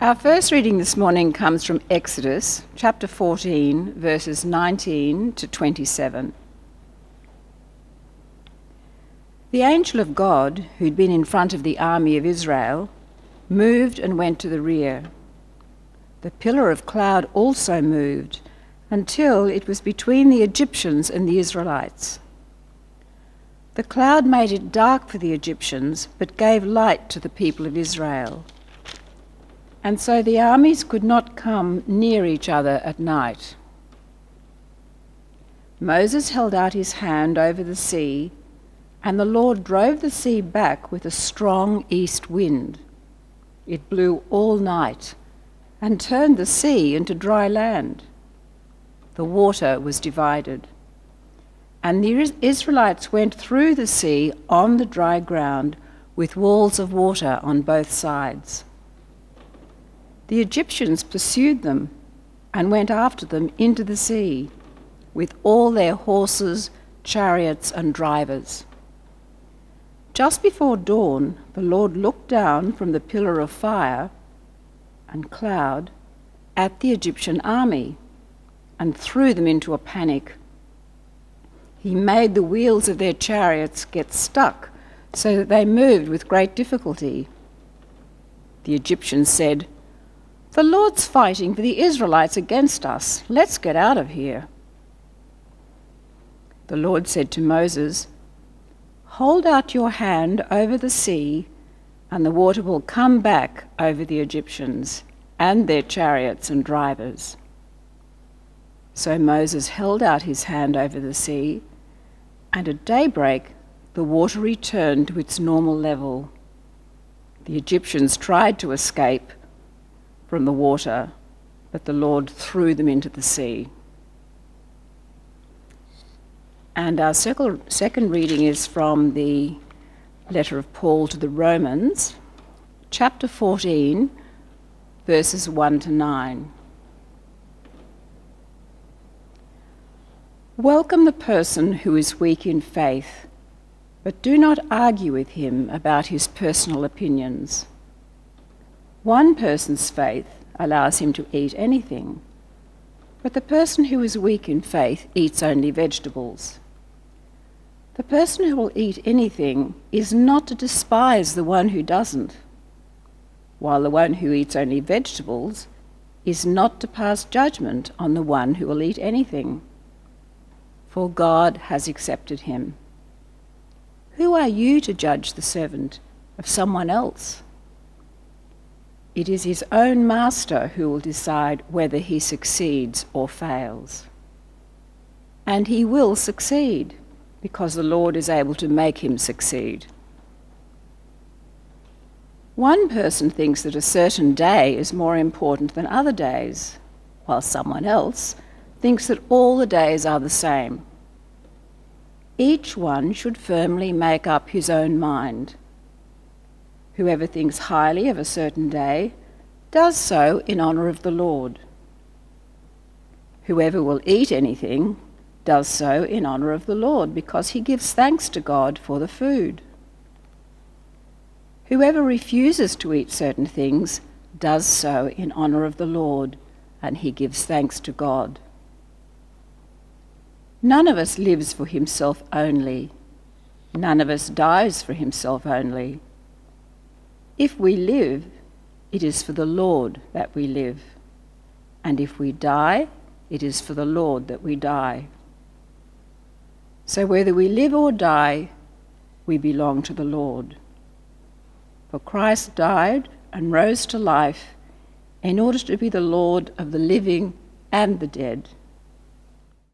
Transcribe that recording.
Our first reading this morning comes from Exodus chapter 14, verses 19 to 27. The angel of God, who'd been in front of the army of Israel, moved and went to the rear. The pillar of cloud also moved until it was between the Egyptians and the Israelites. The cloud made it dark for the Egyptians, but gave light to the people of Israel. And so the armies could not come near each other at night. Moses held out his hand over the sea, and the Lord drove the sea back with a strong east wind. It blew all night and turned the sea into dry land. The water was divided. And the Israelites went through the sea on the dry ground with walls of water on both sides. The Egyptians pursued them and went after them into the sea with all their horses, chariots, and drivers. Just before dawn, the Lord looked down from the pillar of fire and cloud at the Egyptian army and threw them into a panic. He made the wheels of their chariots get stuck so that they moved with great difficulty. The Egyptians said, The Lord's fighting for the Israelites against us. Let's get out of here. The Lord said to Moses, Hold out your hand over the sea, and the water will come back over the Egyptians and their chariots and drivers. So Moses held out his hand over the sea, and at daybreak the water returned to its normal level. The Egyptians tried to escape from the water, but the Lord threw them into the sea. And our second reading is from the letter of Paul to the Romans, chapter 14, verses 1 to 9. Welcome the person who is weak in faith, but do not argue with him about his personal opinions. One person's faith allows him to eat anything, but the person who is weak in faith eats only vegetables. The person who will eat anything is not to despise the one who doesn't, while the one who eats only vegetables is not to pass judgment on the one who will eat anything for God has accepted him. Who are you to judge the servant of someone else? It is his own master who will decide whether he succeeds or fails. And he will succeed because the Lord is able to make him succeed. One person thinks that a certain day is more important than other days, while someone else thinks that all the days are the same. Each one should firmly make up his own mind. Whoever thinks highly of a certain day does so in honour of the Lord. Whoever will eat anything does so in honour of the Lord because he gives thanks to God for the food. Whoever refuses to eat certain things does so in honour of the Lord, and he gives thanks to God. None of us lives for himself only. None of us dies for himself only. If we live, it is for the Lord that we live. And if we die, it is for the Lord that we die. So whether we live or die, we belong to the Lord. For Christ died and rose to life in order to be the Lord of the living and the dead.